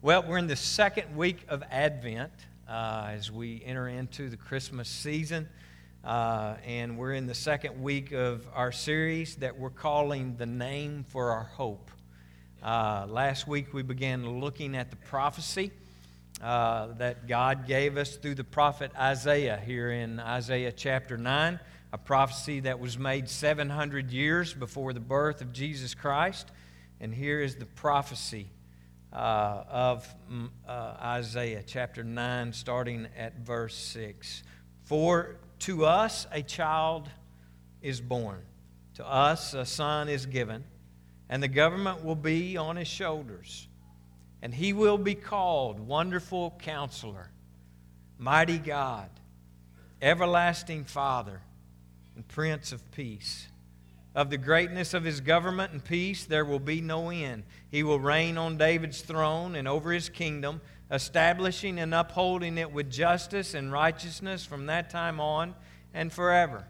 Well, we're in the second week of Advent uh, as we enter into the Christmas season. Uh, and we're in the second week of our series that we're calling The Name for Our Hope. Uh, last week we began looking at the prophecy uh, that God gave us through the prophet Isaiah here in Isaiah chapter 9, a prophecy that was made 700 years before the birth of Jesus Christ. And here is the prophecy uh, of mm, uh, Isaiah chapter 9, starting at verse 6. For to us a child is born, to us a son is given, and the government will be on his shoulders. And he will be called Wonderful Counselor, Mighty God, Everlasting Father, and Prince of Peace. Of the greatness of his government and peace, there will be no end. He will reign on David's throne and over his kingdom, establishing and upholding it with justice and righteousness from that time on and forever.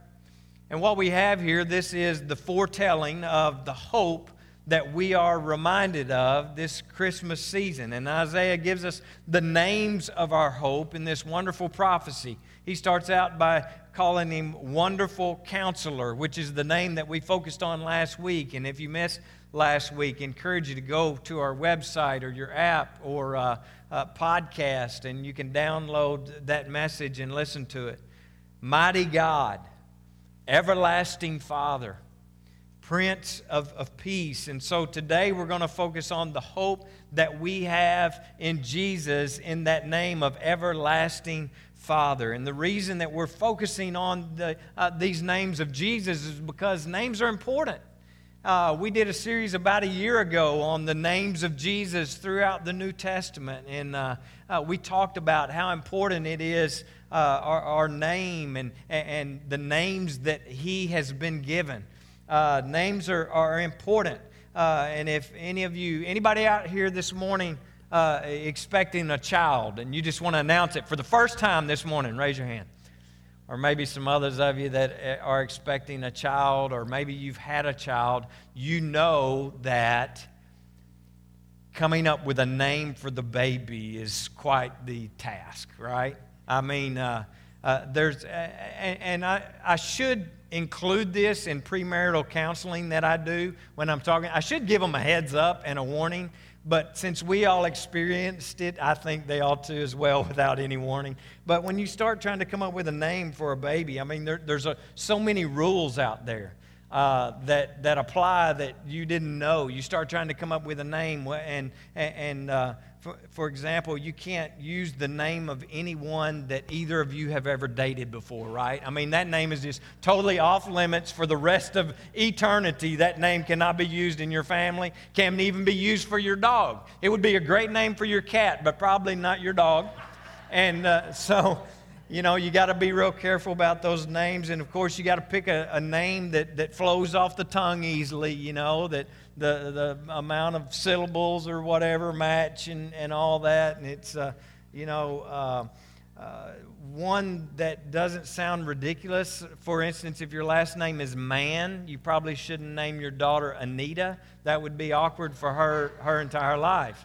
And what we have here, this is the foretelling of the hope that we are reminded of this Christmas season. And Isaiah gives us the names of our hope in this wonderful prophecy. He starts out by calling him Wonderful Counselor, which is the name that we focused on last week. And if you missed last week, encourage you to go to our website or your app or uh, uh, podcast, and you can download that message and listen to it. Mighty God, Everlasting Father Prince of, of Peace. And so today we're going to focus on the hope that we have in Jesus in that name of everlasting Father. And the reason that we're focusing on the, uh, these names of Jesus is because names are important. Uh, we did a series about a year ago on the names of Jesus throughout the New Testament, and uh, uh, we talked about how important it is uh, our, our, name and, and the names that He has been given. Uh, names are, are important. Uh, and if any of you, anybody out here this morning uh, expecting a child and you just want to announce it for the first time this morning, raise your hand. Or maybe some others of you that uh, are expecting a child, or maybe you've had a child, you know that coming up with a name for the baby is quite the task, right? I mean, uh, uh, there's, and, and I, I should include this in premarital counseling that I do when I'm talking. I should give them a heads up and a warning, but since we all experienced it, I think they ought to as well without any warning. But when you start trying to come up with a name for a baby, I mean, there, there's a, so many rules out there. Uh, that, that apply that you didn't know. You start trying to come up with a name, and, and uh, for, for example, you can't use the name of anyone that either of you have ever dated before, right? I mean, that name is just totally off limits for the rest of eternity. That name cannot be used in your family, can't even be used for your dog. It would be a great name for your cat, but probably not your dog. And uh, so, you know, you got to be real careful about those names. And of course, you got to pick a, a name that, that flows off the tongue easily, you know, that the, the amount of syllables or whatever match and, and all that. And it's, uh, you know, uh, uh, one that doesn't sound ridiculous. For instance, if your last name is Man, you probably shouldn't name your daughter Anita. That would be awkward for her her entire life.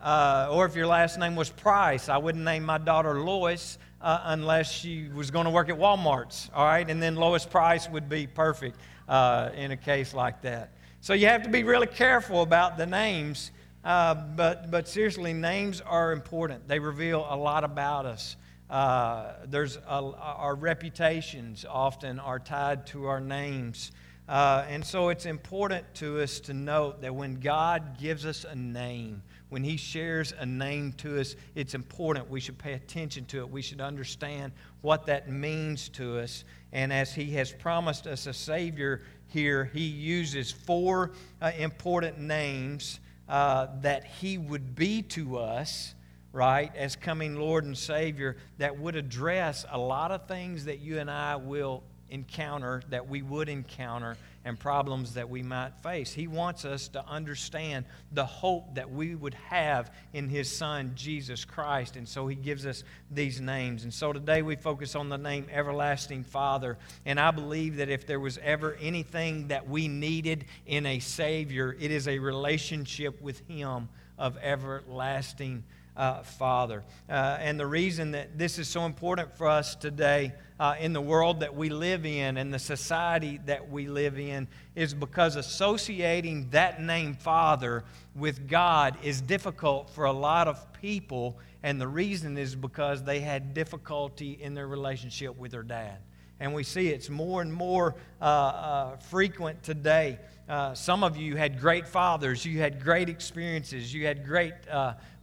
Uh, or if your last name was Price, I wouldn't name my daughter Lois uh, unless she was going to work at Walmart's. All right, and then Lois Price would be perfect uh, in a case like that. So you have to be really careful about the names. Uh, but, but seriously, names are important. They reveal a lot about us. Uh, there's a, our reputations often are tied to our names. Uh, and so it's important to us to note that when God gives us a name, when He shares a name to us, it's important. We should pay attention to it. We should understand what that means to us. And as He has promised us a Savior here, he uses four uh, important names uh, that he would be to us, right, as coming Lord and Savior, that would address a lot of things that you and I will encounter, that we would encounter and problems that we might face. He wants us to understand the hope that we would have in His Son, Jesus Christ. And so He gives us these names. And so today we focus on the name Everlasting Father. And I believe that if there was ever anything that we needed in a Savior, it is a relationship with Him of everlasting uh, Father. Uh, and the reason that this is so important for us today uh, in the world that we live in and the society that we live in is because associating that name Father with God is difficult for a lot of people. And the reason is because they had difficulty in their relationship with their dad. And we see it's more and more uh, uh, frequent today. Uh, some of you had great fathers, you had great experiences, you had great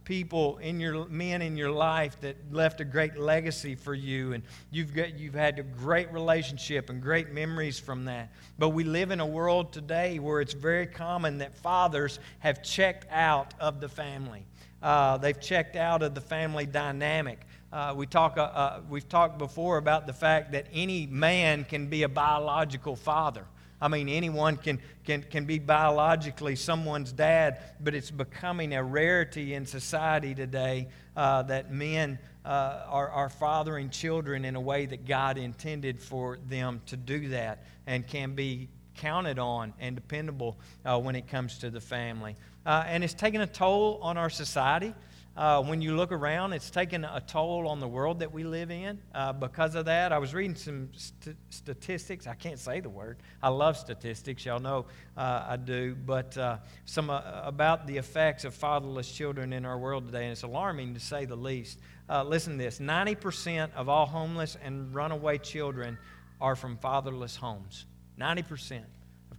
people in your men in your life that left a great legacy for you and you've got you've had a great relationship and great memories from that. But we live in a world today where it's very common that fathers have checked out of the family. Uh, they've checked out of the family dynamic uh, we talk, uh, uh we've talked before about the fact that any man can be a biological father. I mean, anyone can, can, can be biologically someone's dad, but it's becoming a rarity in society today uh, that men uh, are, are fathering children in a way that God intended for them to do that and can be counted on and dependable uh, when it comes to the family. And it's taken a toll on our society. Uh, when you look around, it's taken a toll on the world that we live in uh, because of that. I was reading some st- statistics. I can't say the word. I love statistics. Y'all know uh, I do. But uh, some uh, about the effects of fatherless children in our world today, and it's alarming to say the least. Uh, listen to this 90% of all homeless and runaway children are from fatherless homes. 90%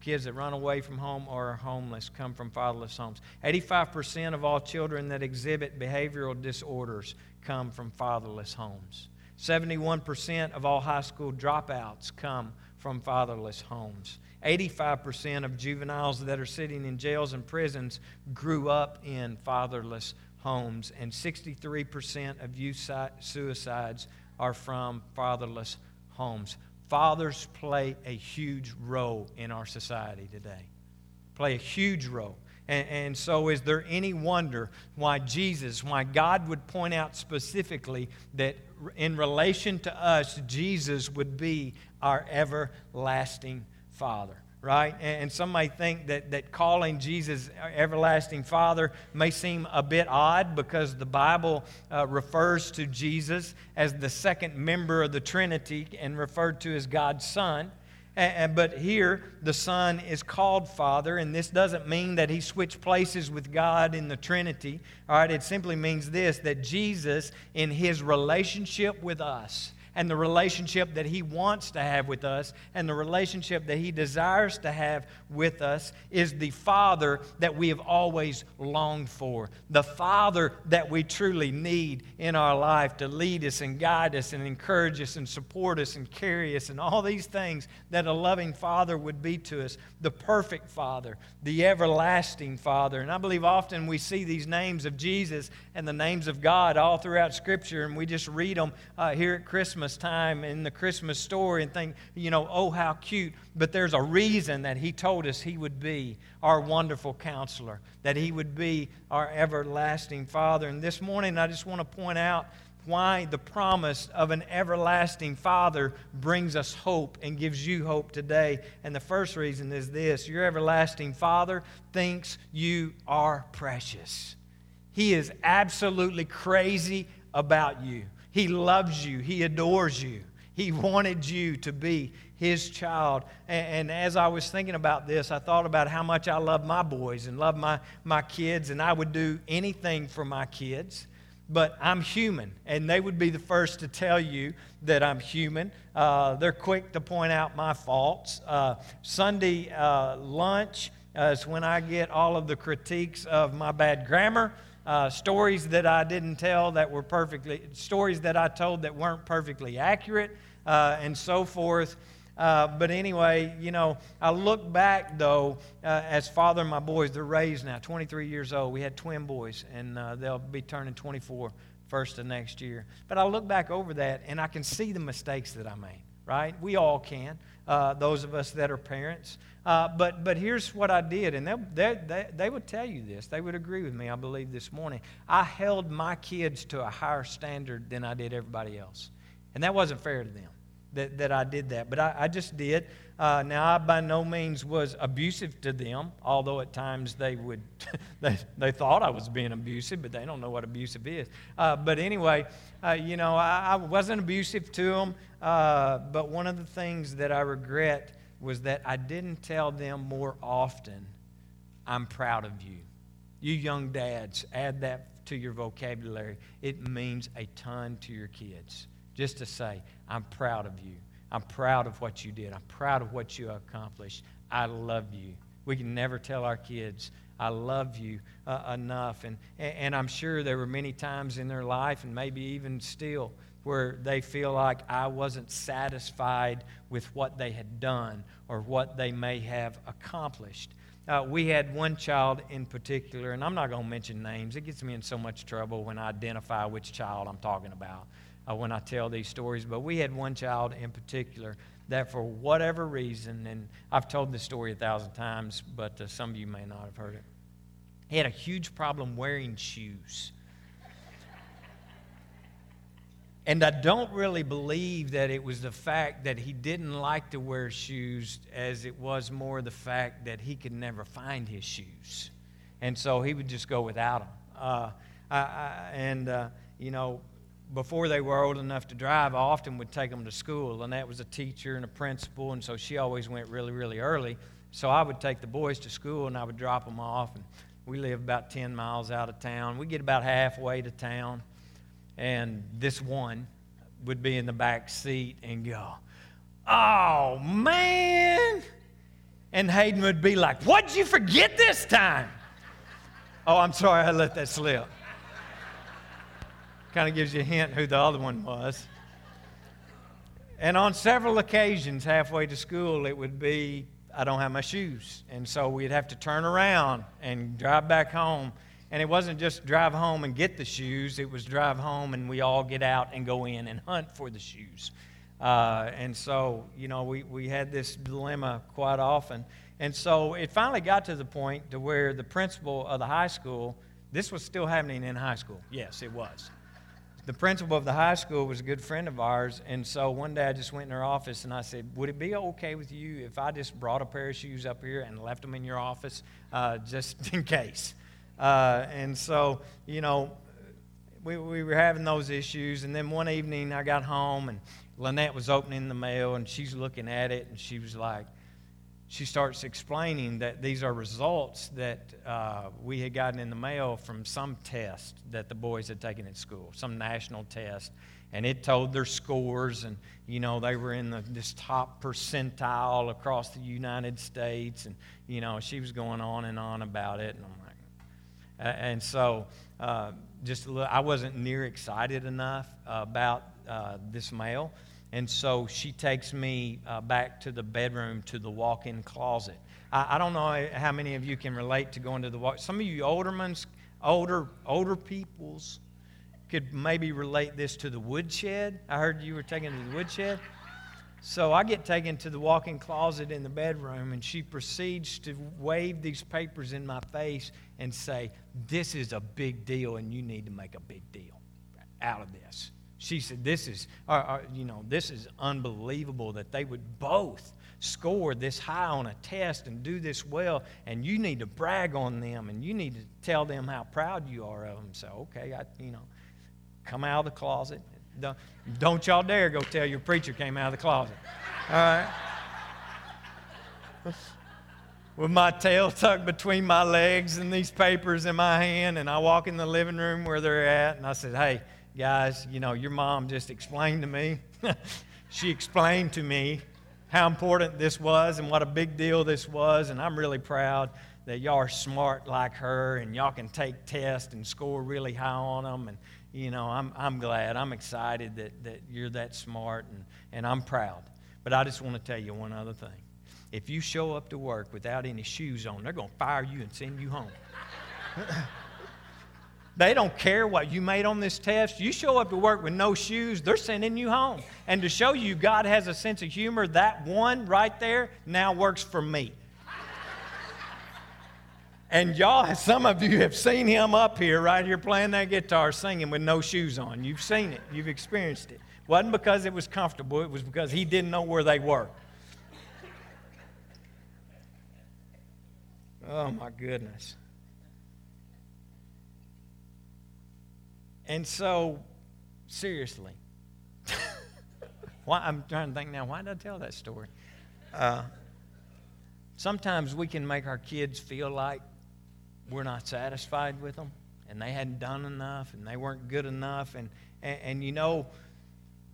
kids that run away from home or are homeless come from fatherless homes. 85% of all children that exhibit behavioral disorders come from fatherless homes. 71% of all high school dropouts come from fatherless homes. 85% of juveniles that are sitting in jails and prisons grew up in fatherless homes, and 63% of youth suicides are from fatherless homes. Fathers play a huge role in our society today. Play a huge role. And, and, so, is there any wonder why Jesus, why God would point out specifically that in relation to us, Jesus would be our everlasting Father? Right? And some may think that, that calling Jesus everlasting Father may seem a bit odd because the Bible uh, refers to Jesus as the second member of the Trinity and referred to as God's Son. And, but here, the Son is called Father, and this doesn't mean that he switched places with God in the Trinity. All right, it simply means this that Jesus, in his relationship with us, and the relationship that He wants to have with us and the relationship that He desires to have with us is the Father that we have always longed for. The Father that we truly need in our life to lead us and guide us and encourage us and support us and carry us and all these things that a loving Father would be to us. The perfect Father, the everlasting Father. And I believe often we see these names of Jesus and the names of God all throughout Scripture and we just read them uh, here at Christmas Christmas time in the Christmas story and think, you know, oh, how cute. But there's a reason that He told us He would be our wonderful counselor, that He would be our everlasting Father. And this morning, I just want to point out why the promise of an everlasting Father brings us hope and gives you hope today. And the first reason is this your everlasting Father thinks you are precious. He is absolutely crazy about you. He loves you, He adores you. He wanted you to be His child. And, and, as I was thinking about this, I thought about how much I love my boys and love my, my kids, and I would do anything for my kids. But I'm human, and they would be the first to tell you that I'm human. Uh, they're quick to point out my faults. Uh, Sunday uh, lunch is when I get all of the critiques of my bad grammar uh, stories that I didn't tell that were perfectly, stories that I told that weren't perfectly accurate, uh, and so forth. Uh, but anyway, you know, I look back though, uh, as father my boys, they're raised now, 23 years old. We had twin boys, and uh, they'll be turning 24 first of next year. But I look back over that, and I can see the mistakes that I made, right? We all can, uh, those of us that are parents. Uh, but, but here's what I did, and they, they, they would tell you this. They would agree with me, I believe, this morning. I held my kids to a higher standard than I did everybody else. And that wasn't fair to them. that, that I did that. But I, I just did. Uh, now, I by no means was abusive to them, although at times they would, they, they thought I was being abusive, but they don't know what abusive is. Uh, but anyway, uh, you know, I, I, wasn't abusive to them. Uh, but one of the things that I regret was that I didn't tell them more often, I'm proud of you. You young dads, add that to your vocabulary. It means a ton to your kids. Just to say, I'm proud of you. I'm proud of what you did. I'm proud of what you accomplished. I love you. We can never tell our kids, I love you uh, enough. And, and I'm sure there were many times in their life, and maybe even still, where they feel like I wasn't satisfied with what they had done or what they may have accomplished. Uh, we had one child in particular, and I'm not going to mention names. It gets me in so much trouble when I identify which child I'm talking about uh, when I tell these stories. But we had one child in particular that, for whatever reason, and I've told this story a thousand times, but uh, some of you may not have heard it, he had a huge problem wearing shoes. And I don't really believe that it was the fact that he didn't like to wear shoes as it was more the fact that he could never find his shoes. And so he would just go without them. Uh, I, I, and, uh, you know, before they were old enough to drive, I often would take them to school. And that was a teacher and a principal. And so she always went really, really early. So I would take the boys to school and I would drop them off. And we live about 10 miles out of town. We get about halfway to town and this one would be in the back seat and go, Oh, man. And Hayden would be like, What'd you forget this time? oh, I'm sorry, I let that slip. Kind of gives you a hint who the other one was. And on several occasions, halfway to school, it would be, I don't have my shoes. And so we'd have to turn around and drive back home and it wasn't just drive home and get the shoes, it was drive home and we all get out and go in and hunt for the shoes. Uh, and so, you know, we, we had this dilemma quite often. And so it finally got to the point to where the principal of the high school, this was still happening in high school. Yes, it was. The principal of the high school was a good friend of ours. And so one day I just went in her office and I said, Would it be okay with you if I just brought a pair of shoes up here and left them in your office uh, just in case? Uh, and so, you know, we, we were having those issues. And then one evening I got home and Lynette was opening the mail and she's looking at it and she was like, she starts explaining that these are results that uh, we had gotten in the mail from some test that the boys had taken at school, some national test. And it told their scores, and you know they were in the, this top percentile across the United States, and you know she was going on and on about it. And I'm like, and so, uh, just little, I wasn't near excited enough about uh, this mail. And so she takes me uh, back to the bedroom to the walk in closet. I, I, don't know how many of you can relate to going to the walk. Some of you older ones, older, older peoples could maybe relate this to the woodshed. I heard you were taken to the woodshed. So I get taken to the walk in closet in the bedroom, and she proceeds to wave these papers in my face and say, This is a big deal, and you need to make a big deal out of this. She said, This is, uh, uh, you know, this is unbelievable that they would both score this high on a test and do this well, and you need to brag on them, and you need to tell them how proud you are of them. So, okay, I, you know, come out of the closet, don't, don't y'all dare go tell your preacher came out of the closet. All right? With my tail tucked between my legs and these papers in my hand, and I walk in the living room where they're at, and I said, Hey, guys, you know, your mom just explained to me. she explained to me how important this was and what a big deal this was, and I'm really proud that y'all are smart like her and y'all can take tests and score really high on them. And you know, I'm, I'm glad. I'm excited that, that you're that smart, and, and I'm proud. But I just want to tell you one other thing. If you show up to work without any shoes on, they're going to fire you and send you home. they don't care what you made on this test. You show up to work with no shoes, they're sending you home. And to show you God has a sense of humor, that one right there now works for me. And y'all, some of you have seen him up here, right here, playing that guitar, singing with no shoes on. You've seen it, you've experienced it. wasn't because it was comfortable, it was because he didn't know where they were. Oh, my goodness. And so, seriously, why, I'm trying to think now, why did I tell that story? Uh, sometimes we can make our kids feel like we're not satisfied with them and they hadn't done enough and they weren't good enough. And, and, and you know,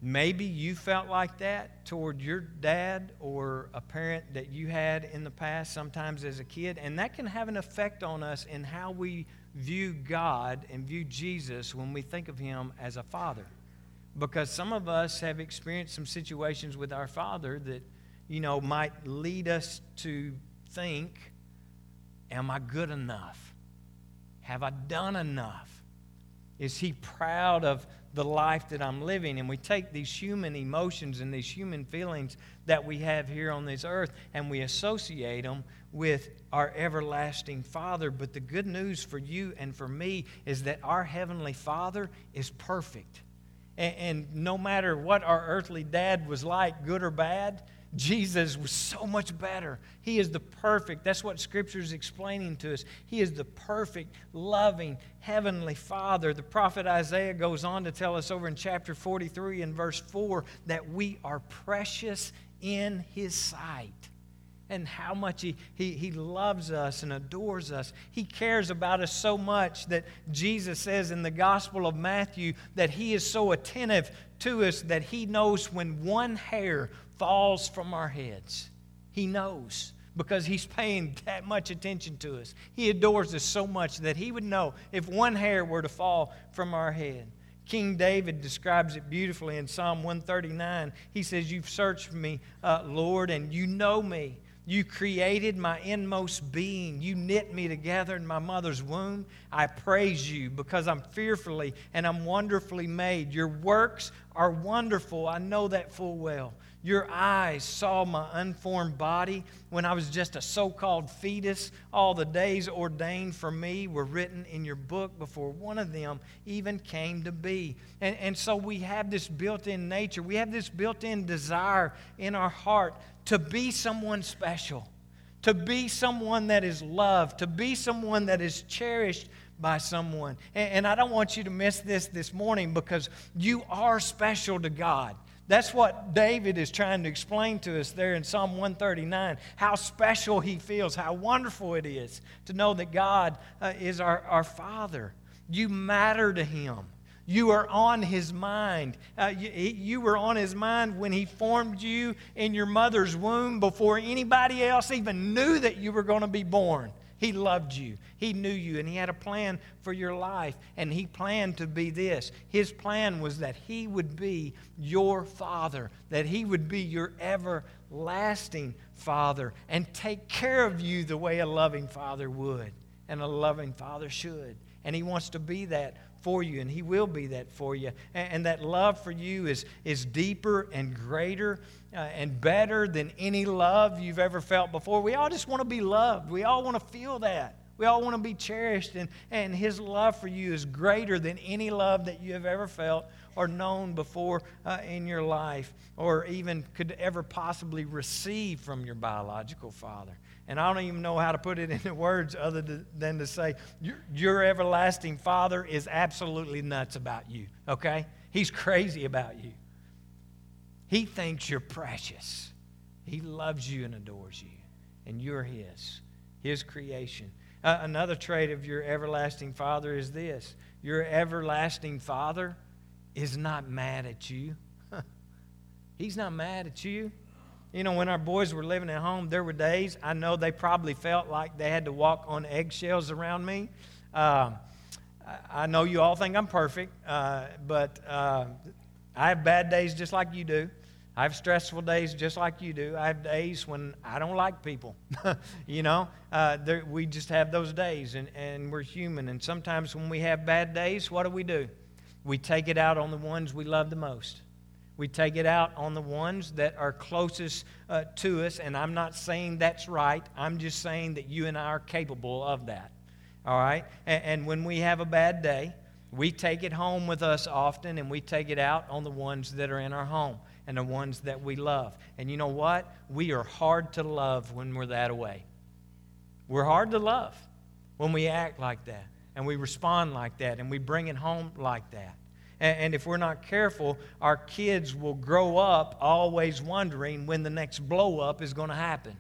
maybe you felt like that toward your dad or a parent that you had in the past, sometimes as a kid. And that can have an effect on us in how we view God and view Jesus when we think of him as a father. Because some of us have experienced some situations with our father that, you know, might lead us to think, Am I good enough? Have I done enough? Is he proud of the life that I'm living? And we take these human emotions and these human feelings that we have here on this earth and we associate them with our everlasting Father. But the good news for you and for me is that our Heavenly Father is perfect. And, and no matter what our earthly dad was like, good or bad, Jesus was so much better. He is the perfect, that's what Scripture is explaining to us. He is the perfect, loving, heavenly Father. The prophet Isaiah goes on to tell us over in chapter 43 and verse 4 that we are precious in His sight and how much he, he, he loves us and adores us. He cares about us so much that Jesus says in the Gospel of Matthew that he is so attentive to us that he knows when one hair falls from our heads. He knows because he's paying that much attention to us. He adores us so much that he would know if one hair were to fall from our head. King David describes it beautifully in Psalm 139. He says, You've searched me, uh, Lord, and you know me. You created my inmost being. You knit me together in my mother's womb. I praise you because I'm fearfully and I'm wonderfully made. Your works are wonderful. I know that full well. Your eyes saw my unformed body when I was just a so called fetus. All the days ordained for me were written in your book before one of them even came to be. And, and so we have this built in nature, we have this built in desire in our heart to be someone special, to be someone that is loved, to be someone that is cherished by someone. And, and, I don't want you to miss this this morning because you are special to God. That's what David is trying to explain to us there in Psalm 139 how special he feels, how wonderful it is to know that God uh, is our, our Father. You matter to him. You are on his mind. Uh, you, you were on his mind when he formed you in your mother's womb before anybody else even knew that you were going to be born. He loved you. He knew you, and He had a plan for your life. And He planned to be this. His plan was that He would be your Father, that He would be your everlasting Father, and take care of you the way a loving Father would, and a loving Father should. And He wants to be that for you, and He will be that for you. And, and that love for you is, is deeper and greater uh, and better than any love you've ever felt before. We all just want to be loved, we all want to feel that. We all want to be cherished, and, and His love for you is greater than any love that you have ever felt or known before uh, in your life, or even could ever possibly receive from your biological father. And I don't even know how to put it into words other than to say, your, your everlasting Father is absolutely nuts about you, okay? He's crazy about you. He thinks you're precious. He loves you and adores you, and you're His, His creation. Uh, another trait of your everlasting Father is this your everlasting Father is not mad at you. He's not mad at you. You know, when our boys were living at home, there were days I know they probably felt like they had to walk on eggshells around me. Uh, I know you all think I'm perfect, uh, but uh, I have bad days just like you do. I have stressful days just like you do. I have days when I don't like people. you know, uh, there, we just have those days, and, and we're human. And sometimes when we have bad days, what do we do? We take it out on the ones we love the most. We take it out on the ones that are closest uh, to us, and I'm not saying that's right. I'm just saying that you and I are capable of that. All right? And, and when we have a bad day, We take it home with us often, and we take it out on the ones that are in our home and the ones that we love. And you know what? We are hard to love when we're that away. We're hard to love when we act like that, and we respond like that, and we bring it home like that. And, if we're not careful, our kids will grow up always wondering when the next blow up is going to happen,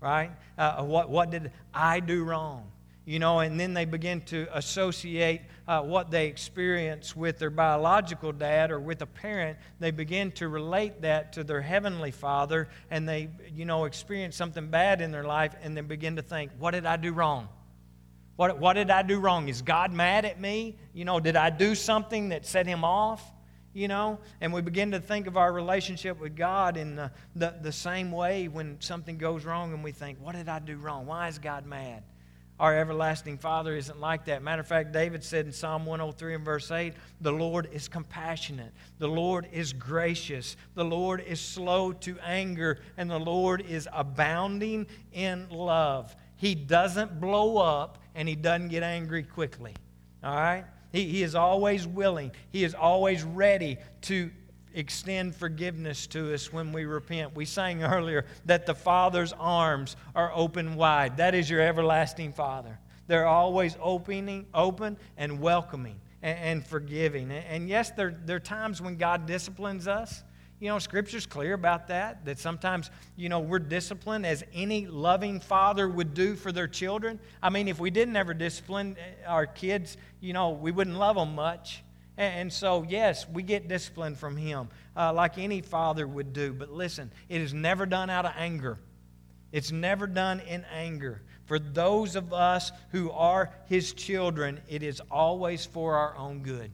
right? Uh, what, what did I do wrong? You know, and then they begin to associate uh, what they experience with their biological dad or with a parent. They begin to relate that to their heavenly father, and they, you know, experience something bad in their life, and then begin to think, what did I do wrong? What, what did I do wrong? Is God mad at me? You know, did I do something that set him off? You know, and we begin to think of our relationship with God in the, the, the same way when something goes wrong and we think, what did I do wrong? Why is God mad? Our everlasting Father isn't like that. Matter of fact, David said in Psalm 103 and verse 8, The Lord is compassionate, the Lord is gracious, the Lord is slow to anger, and the Lord is abounding in love. He doesn't blow up and he doesn't get angry quickly. All right? He, he is always willing, he is always ready to extend forgiveness to us when we repent. We sang earlier that the Father's arms are open wide. That is your everlasting Father. They're always opening, open and welcoming and, and forgiving. And, and yes, there, there are times when God disciplines us. You know, Scripture's clear about that, that sometimes, you know, we're disciplined as any loving father would do for their children. I mean, if we didn't ever discipline eh, our kids, you know, we wouldn't love them much. And so, yes, we get discipline from Him uh, like any father would do. But listen, it is never done out of anger, it's never done in anger. For those of us who are His children, it is always for our own good.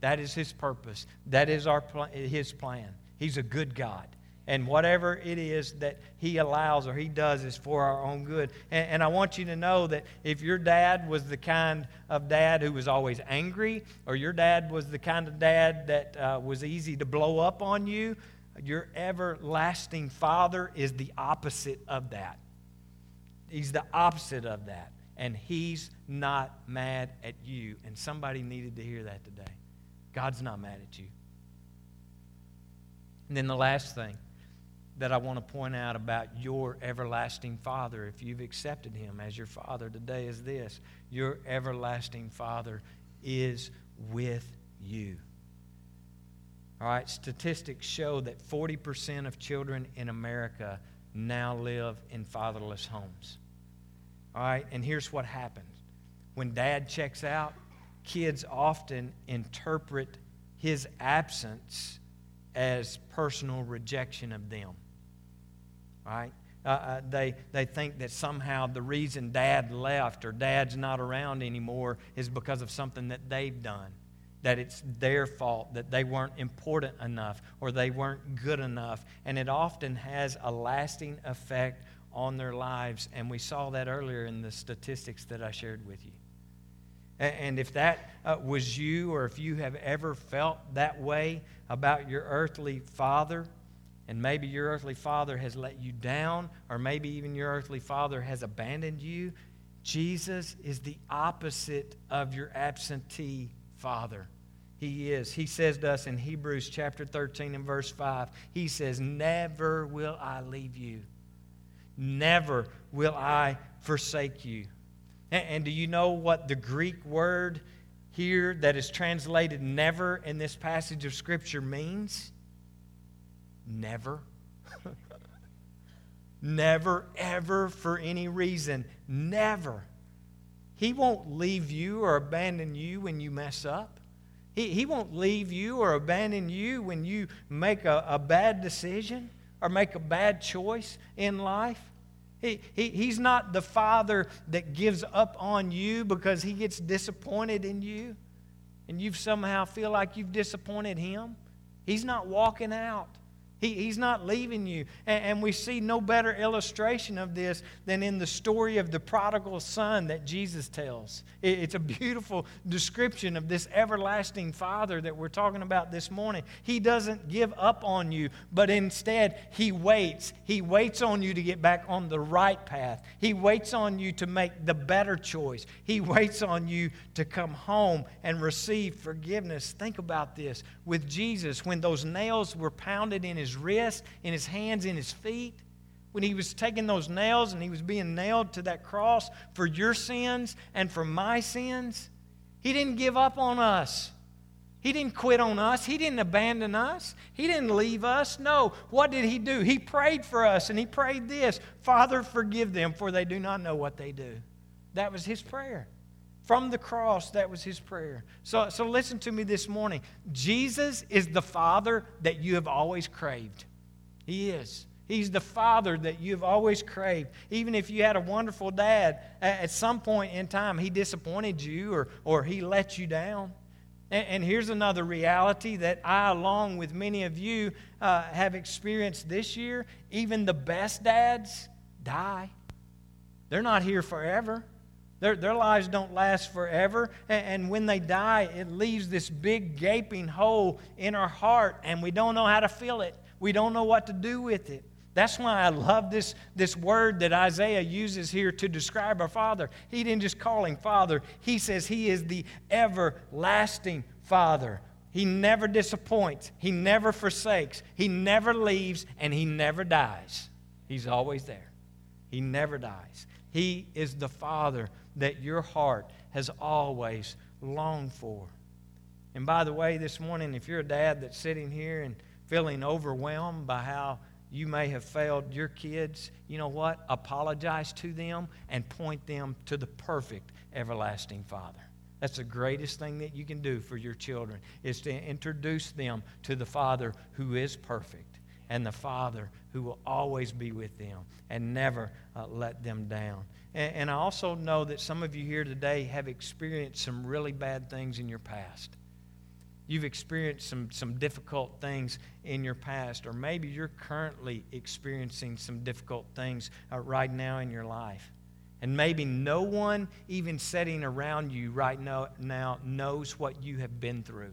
That is His purpose, that is our pl- His plan. He's a good God. And whatever it is that He allows or He does is for our own good. And, and, I want you to know that if your dad was the kind of dad who was always angry, or your dad was the kind of dad that uh, was easy to blow up on you, your everlasting Father is the opposite of that. He's the opposite of that. And He's not mad at you. And somebody needed to hear that today. God's not mad at you. And then the last thing that I want to point out about your everlasting Father, if you've accepted Him as your Father today, is this your everlasting Father is with you. All right, statistics show that 40% of children in America now live in fatherless homes. All right, and here's what happens when dad checks out, kids often interpret his absence as personal rejection of them. Right? Uh, uh, they, they think that somehow the reason dad left or dad's not around anymore is because of something that they've done. That it's their fault, that they weren't important enough or they weren't good enough. And it often has a lasting effect on their lives. And we saw that earlier in the statistics that I shared with you. And if that uh, was you, or if you have ever felt that way about your earthly father, and maybe your earthly father has let you down, or maybe even your earthly father has abandoned you, Jesus is the opposite of your absentee father. He is. He says to us in Hebrews chapter 13 and verse 5, He says, Never will I leave you, never will I forsake you. And, do you know what the Greek word here that is translated never in this passage of Scripture means? Never. never, ever, for any reason. Never. He won't leave you or abandon you when you mess up. He, he won't leave you or abandon you when you make a, a bad decision or make a bad choice in life. He, he, he's not the father that gives up on you because he gets disappointed in you and you somehow feel like you've disappointed him. He's not walking out He, he's not leaving you. And, and, we see no better illustration of this than in the story of the prodigal son that Jesus tells. It, it's a beautiful description of this everlasting Father that we're talking about this morning. He doesn't give up on you, but instead, He waits. He waits on you to get back on the right path. He waits on you to make the better choice. He waits on you to come home and receive forgiveness. Think about this. With Jesus, when those nails were pounded in his his wrists, in his hands, in his feet. When he was taking those nails and he was being nailed to that cross for your sins and for my sins, he didn't give up on us. He didn't quit on us. He didn't abandon us. He didn't leave us. No. What did he do? He prayed for us and he prayed this Father, forgive them, for they do not know what they do. That was his prayer. From the cross, that was his prayer. So, so listen to me this morning. Jesus is the Father that you have always craved. He is. He's the Father that you've always craved. Even if you had a wonderful dad, at some point in time, he disappointed you or, or he let you down. And, and here's another reality that I, along with many of you, uh, have experienced this year. Even the best dads die, they're not here forever. Their, their lives don't last forever. And, and when they die, it leaves this big gaping hole in our heart, and we don't know how to fill it. We don't know what to do with it. That's why I love this, this word that Isaiah uses here to describe our Father. He didn't just call him Father, he says he is the everlasting Father. He never disappoints, he never forsakes, he never leaves, and he never dies. He's always there. He never dies. He is the Father that your heart has always longed for. And by the way, this morning, if you're a dad that's sitting here and feeling overwhelmed by how you may have failed your kids, you know what? Apologize to them and point them to the perfect everlasting Father. That's the greatest thing that you can do for your children is to introduce them to the Father who is perfect and the Father who will always be with them and never uh, let them down. And, and I also know that some of you here today have experienced some really bad things in your past. You've experienced some, some difficult things in your past, or maybe you're currently experiencing some difficult things uh, right now in your life. And maybe no one even sitting around you right now, now knows what you have been through.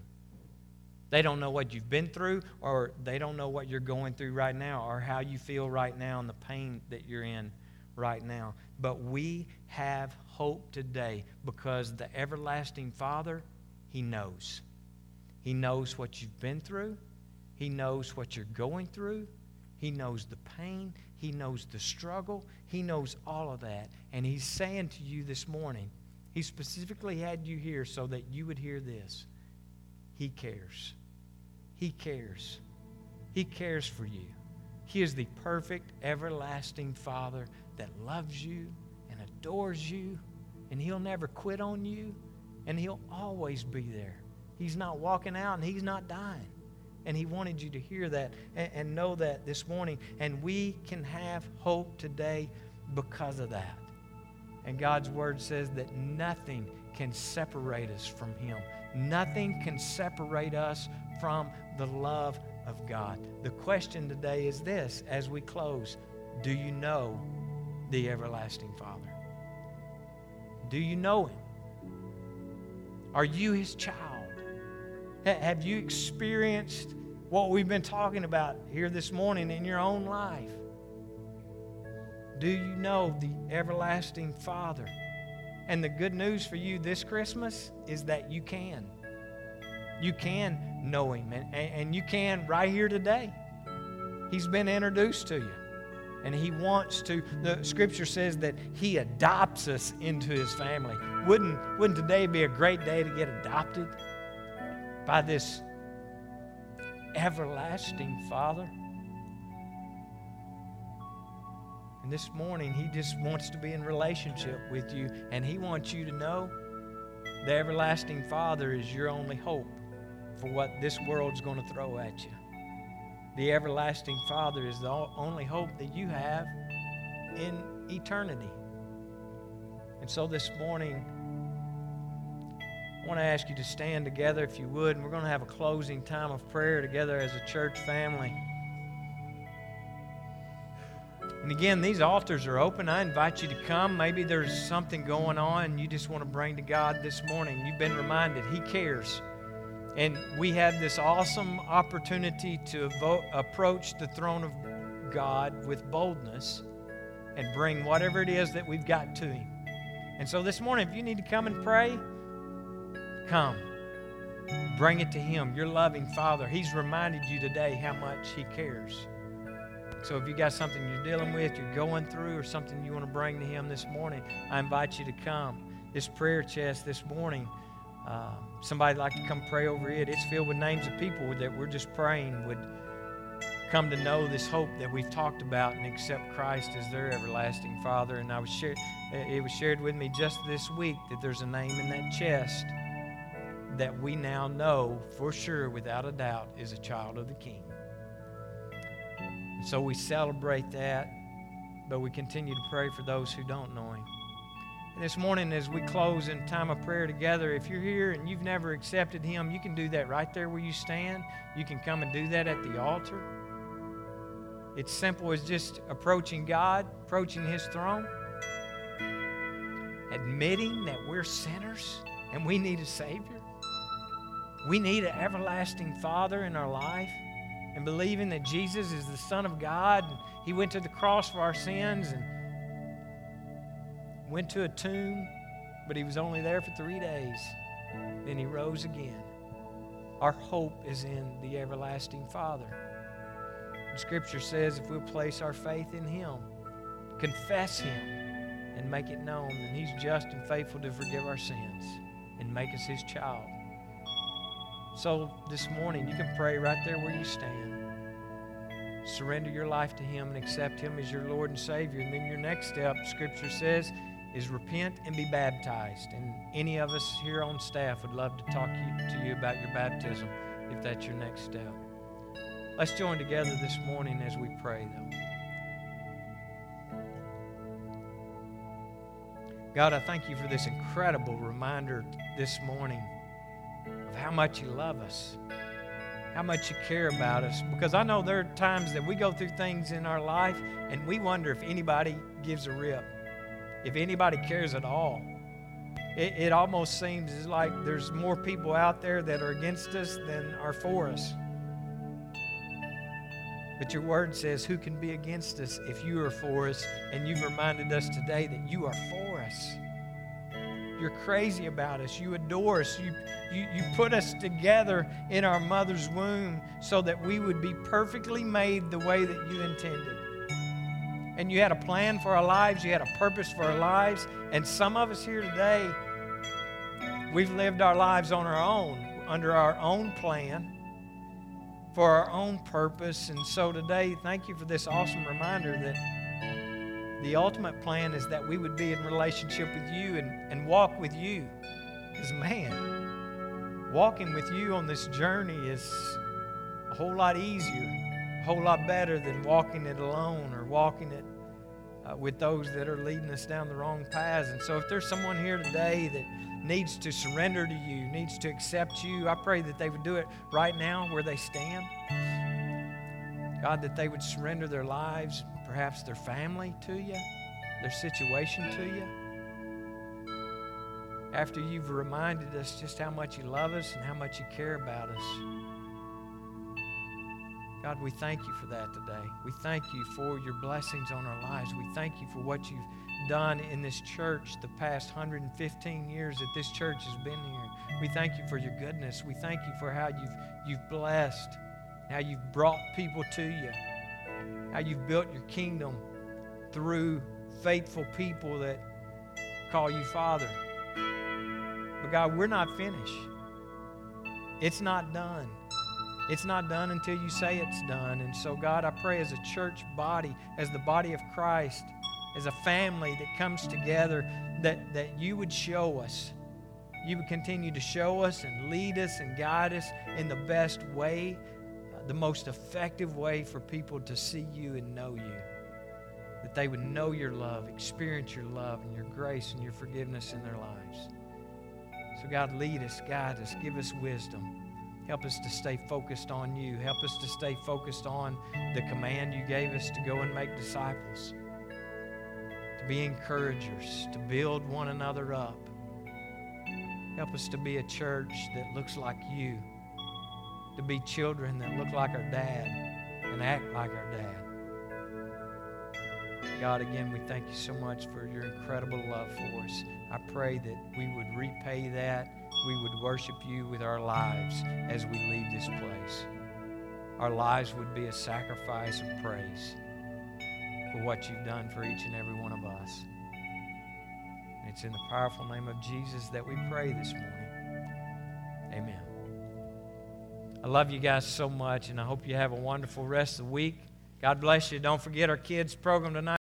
They don't know what you've been through, or they don't know what you're going through right now, or how you feel right now and the pain that you're in right now. But we have hope today because the everlasting Father, He knows. He knows what you've been through, He knows what you're going through, He knows the pain, He knows the struggle, He knows all of that. And He's saying to you this morning, He specifically had you here so that you would hear this He cares. He cares. He cares for you. He is the perfect, everlasting Father that loves you and adores you, and He'll never quit on you, and He'll always be there. He's not walking out and He's not dying. And He wanted you to hear that and, and know that this morning. And we can have hope today because of that. And God's Word says that nothing can separate us from Him. Nothing can separate us from the love of God. The question today is this as we close Do you know the everlasting Father? Do you know Him? Are you His child? Have you experienced what we've been talking about here this morning in your own life? Do you know the everlasting Father? And the good news for you this Christmas is that you can. You can know Him, and, and you can right here today. He's been introduced to you and he wants to the scripture says that he adopts us into his family. Wouldn't wouldn't today be a great day to get adopted by this everlasting father? And this morning he just wants to be in relationship with you and he wants you to know the everlasting father is your only hope for what this world's going to throw at you the everlasting Father is the only hope that you have in eternity. And so this morning, I want to ask you to stand together if you would, and we're going to have a closing time of prayer together as a church family. And again, these altars are open. I invite you to come. Maybe there's something going on you just want to bring to God this morning. You've been reminded He cares. And we have this awesome opportunity to approach the throne of God with boldness and bring whatever it is that we've got to Him. And so this morning, if you need to come and pray, come. Bring it to Him, your loving Father. He's reminded you today how much He cares. So if you got something you're dealing with, you're going through, or something you want to bring to Him this morning, I invite you to come. This prayer chest this morning, uh, somebody'd like to come pray over it. It's filled with names of people that we're just praying would come to know this hope that we've talked about and accept Christ as their everlasting Father. And I was shared, it was shared with me just this week that there's a name in that chest that we now know for sure, without a doubt, is a child of the King. So we celebrate that, but we continue to pray for those who don't know Him. And this morning, as we close in time of prayer together, if you're here and you've never accepted Him, you can do that right there where you stand. You can come and do that at the altar. It's simple as just approaching God, approaching His throne, admitting that we're sinners and we need a Savior. We need an everlasting Father in our life and believing that Jesus is the Son of God. And he went to the cross for our sins and went to a tomb, but he was only there for three days. Then he rose again. Our hope is in the everlasting Father. Scripture says if we'll place our faith in him, confess him, and make it known, then he's just and faithful to forgive our sins and make us his child. So this morning, you can pray right there where you stand. Surrender your life to Him and accept Him as your Lord and Savior. And then your next step, Scripture says, is repent and be baptized. And any of us here on staff would love to talk to you about your baptism if that's your next step. Let's join together this morning as we pray, though. God, I thank you for this incredible reminder this morning of how much you love us, how much you care about us. Because I know there are times that we go through things in our life and we wonder if anybody gives a rip, if anybody cares at all. It, it almost seems like there's more people out there that are against us than are for us. But your word says, Who can be against us if you are for us? And you've reminded us today that you are for us. You're crazy about us. You adore us. You, you, you put us together in our mother's womb so that we would be perfectly made the way that you intended. And you had a plan for our lives, you had a purpose for our lives. And some of us here today, we've lived our lives on our own, under our own plan, for our own purpose. And so today, thank you for this awesome reminder that the ultimate plan is that we would be in relationship with you and, and walk with you. Because, man, walking with you on this journey is a whole lot easier, a whole lot better than walking it alone or walking it uh, with those that are leading us down the wrong paths. And so, if there's someone here today that needs to surrender to you, needs to accept you, I pray that they would do it right now where they stand. God, that they would surrender their lives, perhaps their family to you, their situation to you. After you've reminded us just how much you love us and how much you care about us. God, we thank you for that today. We thank you for your blessings on our lives. We thank you for what you've done in this church the past 115 years that this church has been here. We thank you for your goodness. We thank you for how you've, you've blessed, how you've brought people to you how you've built your kingdom through faithful people that call you Father. But God, we're not finished. It's not done. It's not done until you say it's done. And so, God, I pray as a church body, as the body of Christ, as a family that comes together, that, that you would show us. You would continue to show us and lead us and guide us in the best way the most effective way for people to see you and know you. That they would know your love, experience your love and your grace and your forgiveness in their lives. So, God, lead us, guide us, give us wisdom. Help us to stay focused on you. Help us to stay focused on the command you gave us to go and make disciples, to be encouragers, to build one another up. Help us to be a church that looks like you, to be children that look like our dad and act like our dad. God, again, we thank you so much for your incredible love for us. I pray that we would repay that. We would worship you with our lives as we leave this place. Our lives would be a sacrifice of praise for what you've done for each and every one of us. It's in the powerful name of Jesus that we pray this morning. Amen. I love you guys so much, and I hope you have a wonderful rest of the week. God bless you. Don't forget our kids' program tonight.